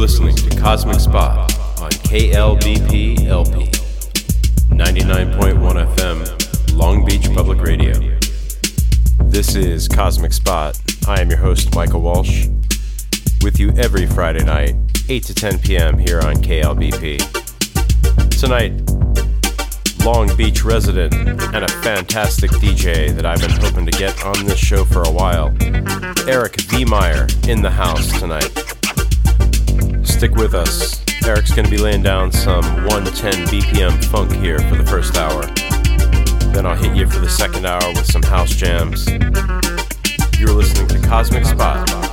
listening to Cosmic Spot on KLBP LP 99.1 FM, Long Beach Public Radio. This is Cosmic Spot. I am your host, Michael Walsh, with you every Friday night, 8 to 10 p.m. here on KLBP. Tonight, Long Beach resident and a fantastic DJ that I've been hoping to get on this show for a while, Eric V. Meyer, in the house tonight. Stick with us. Eric's going to be laying down some 110 BPM funk here for the first hour. Then I'll hit you for the second hour with some house jams. You're listening to Cosmic Spot.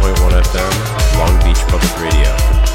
100.1 FM, Long Beach Public Radio.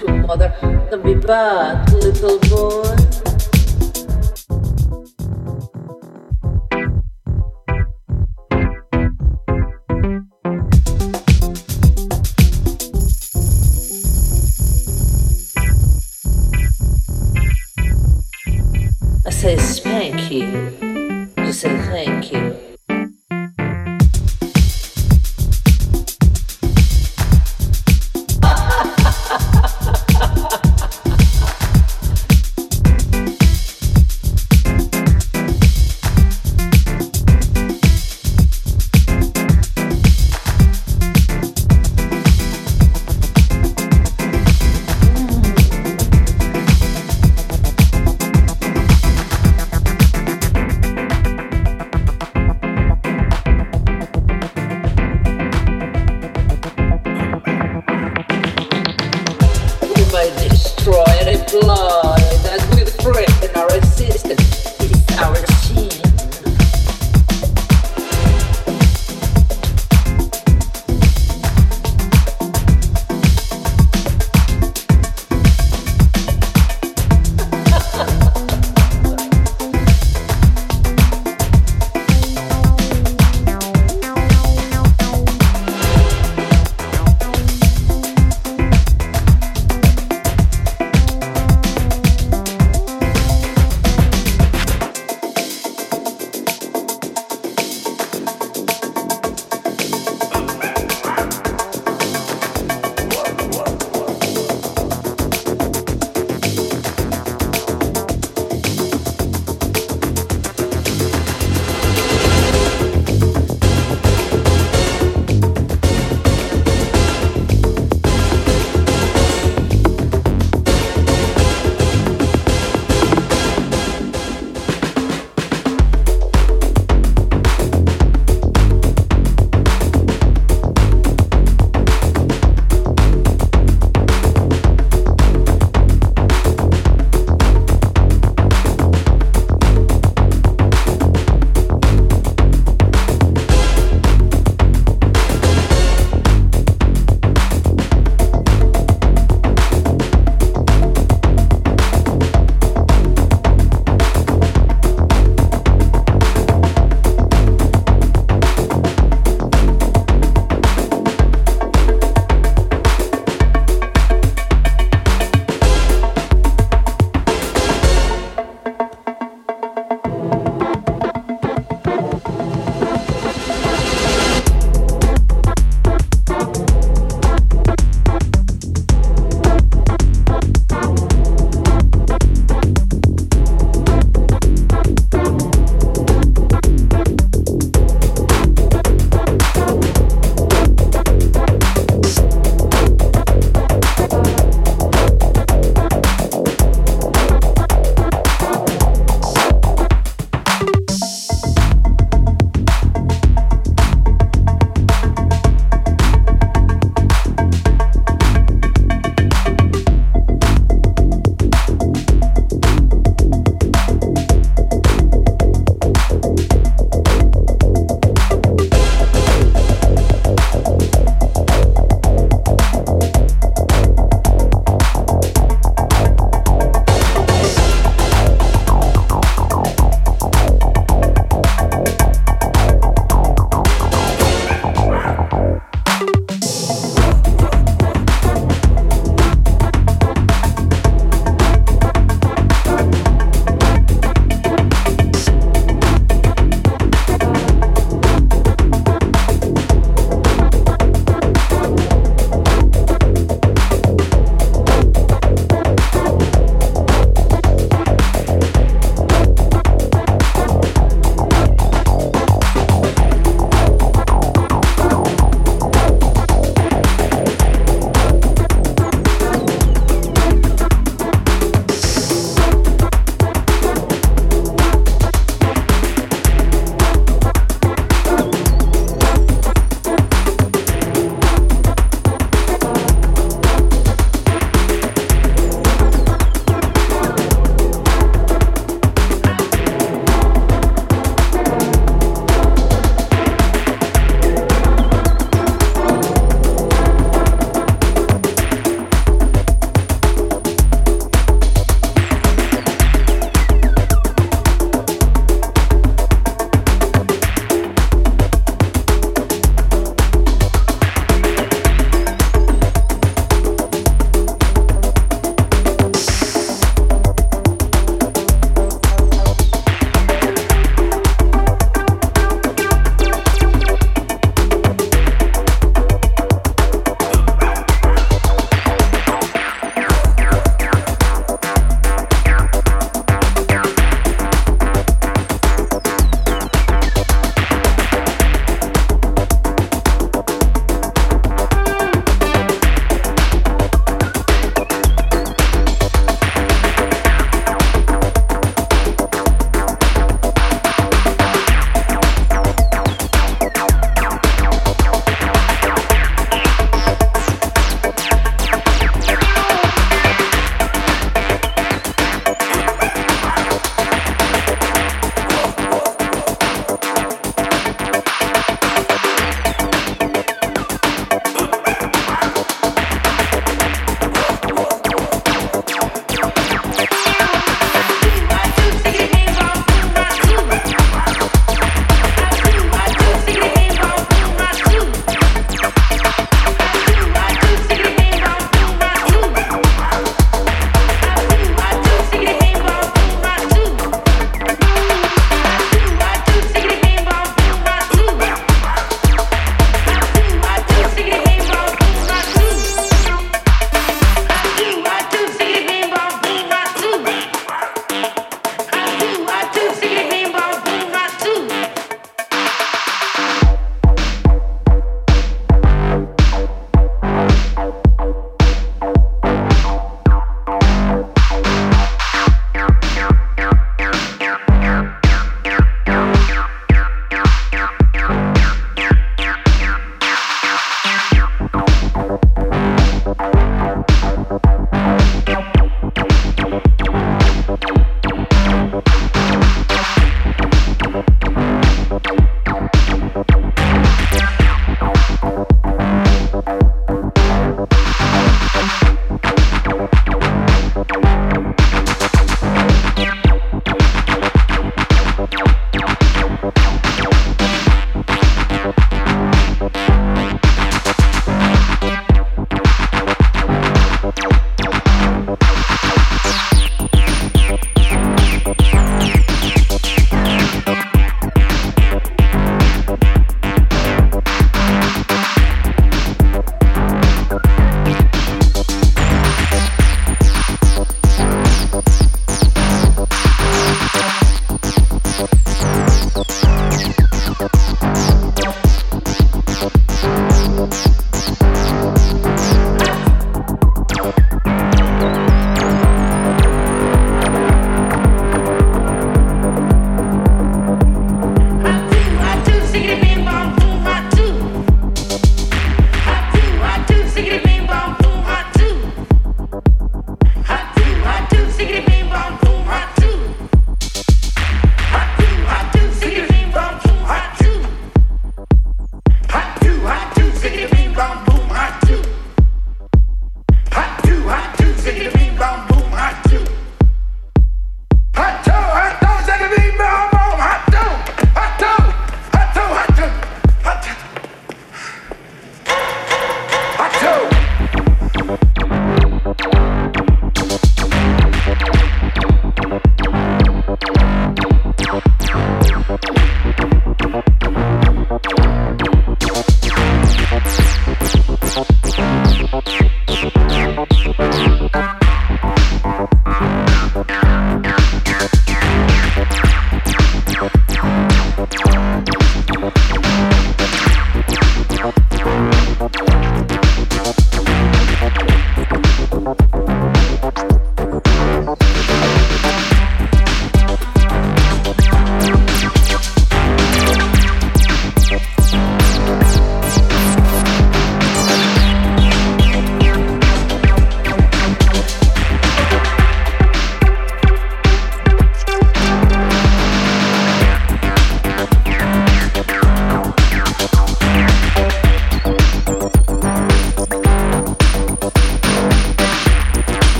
To mother. Don't be bad, little boy.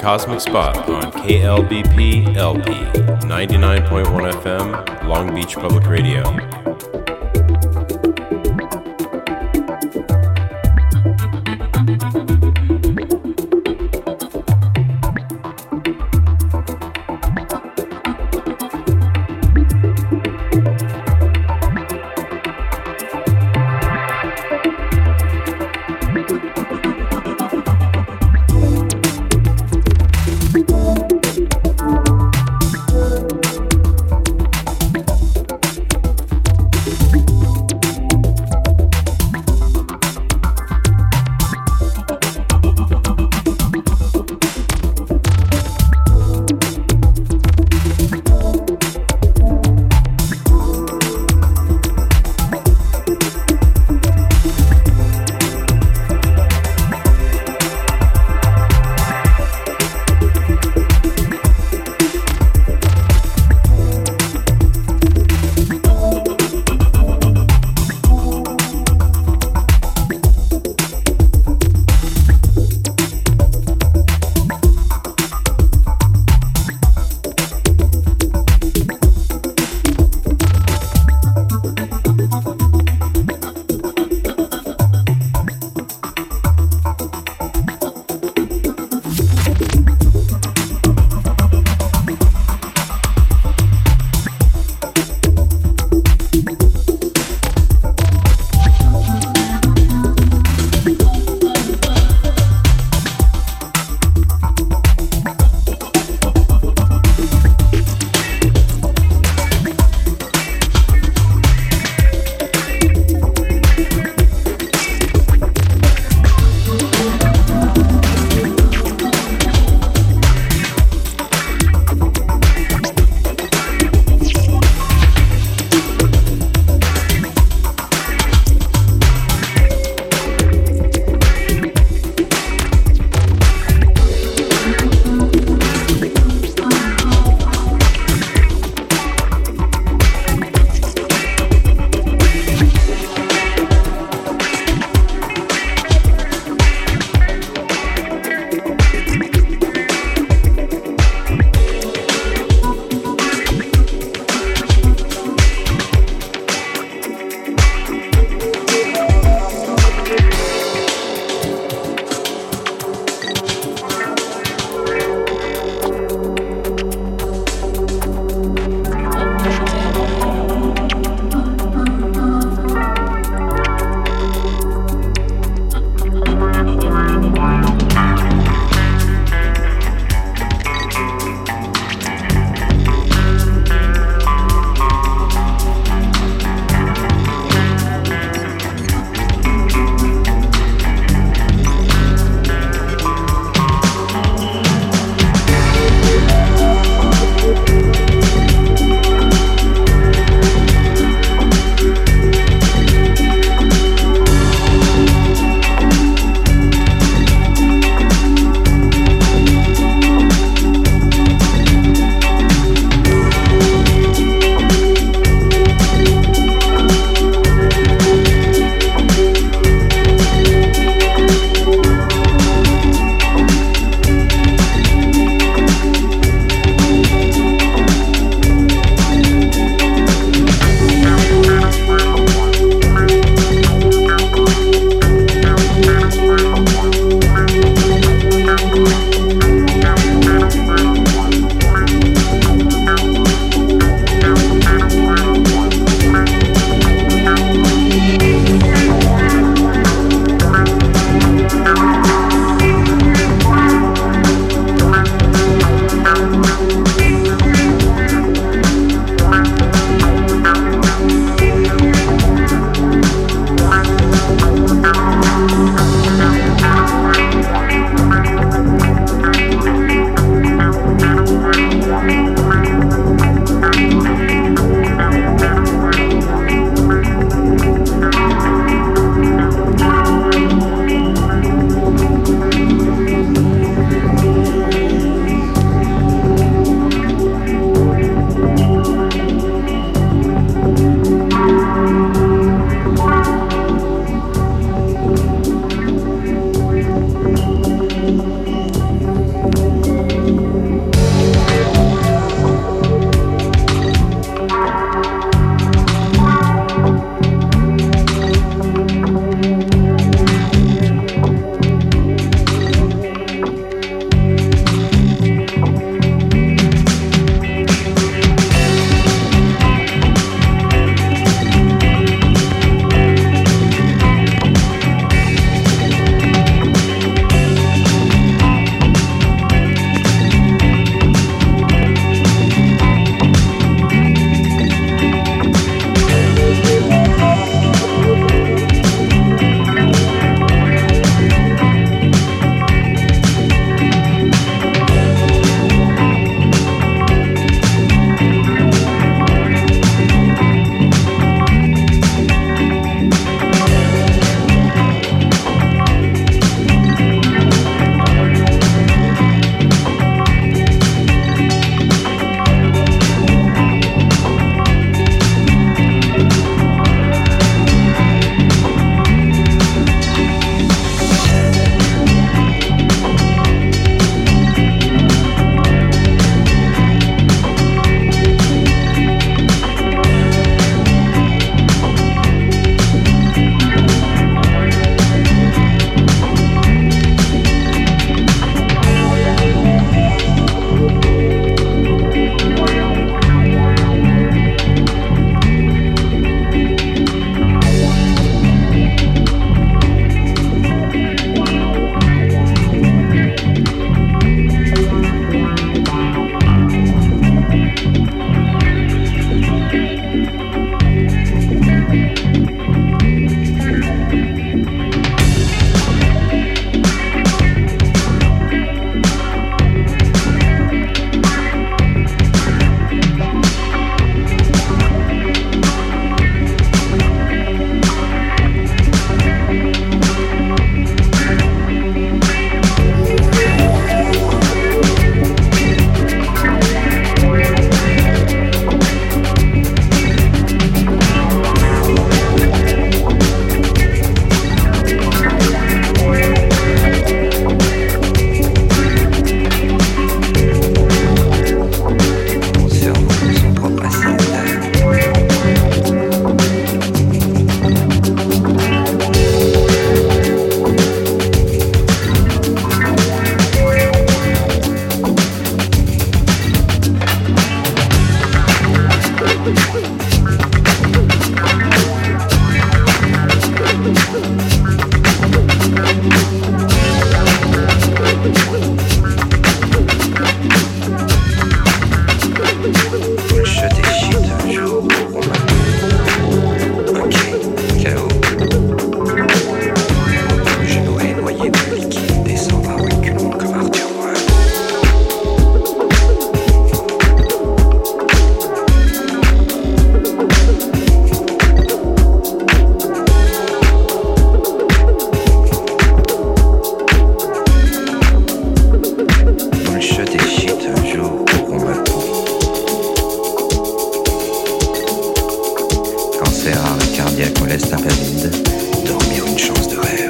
Cosmic Spot on KLBP LP 99.1 FM, Long Beach Public Radio. qu'on laisse un valide dormir une chance de rêve.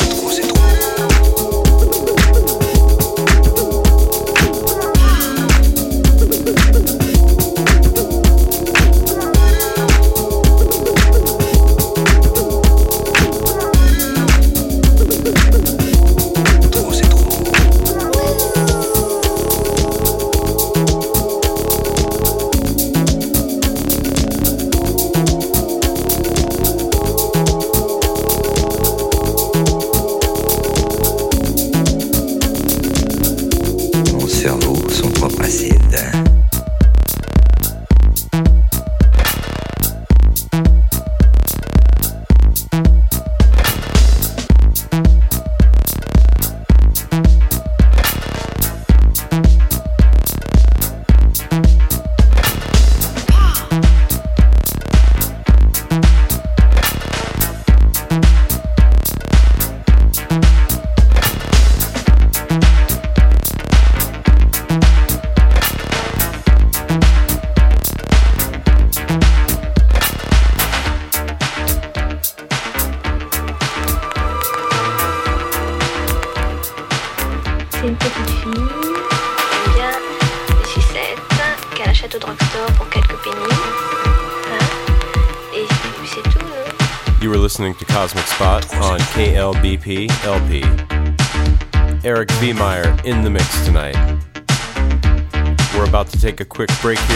Take a quick break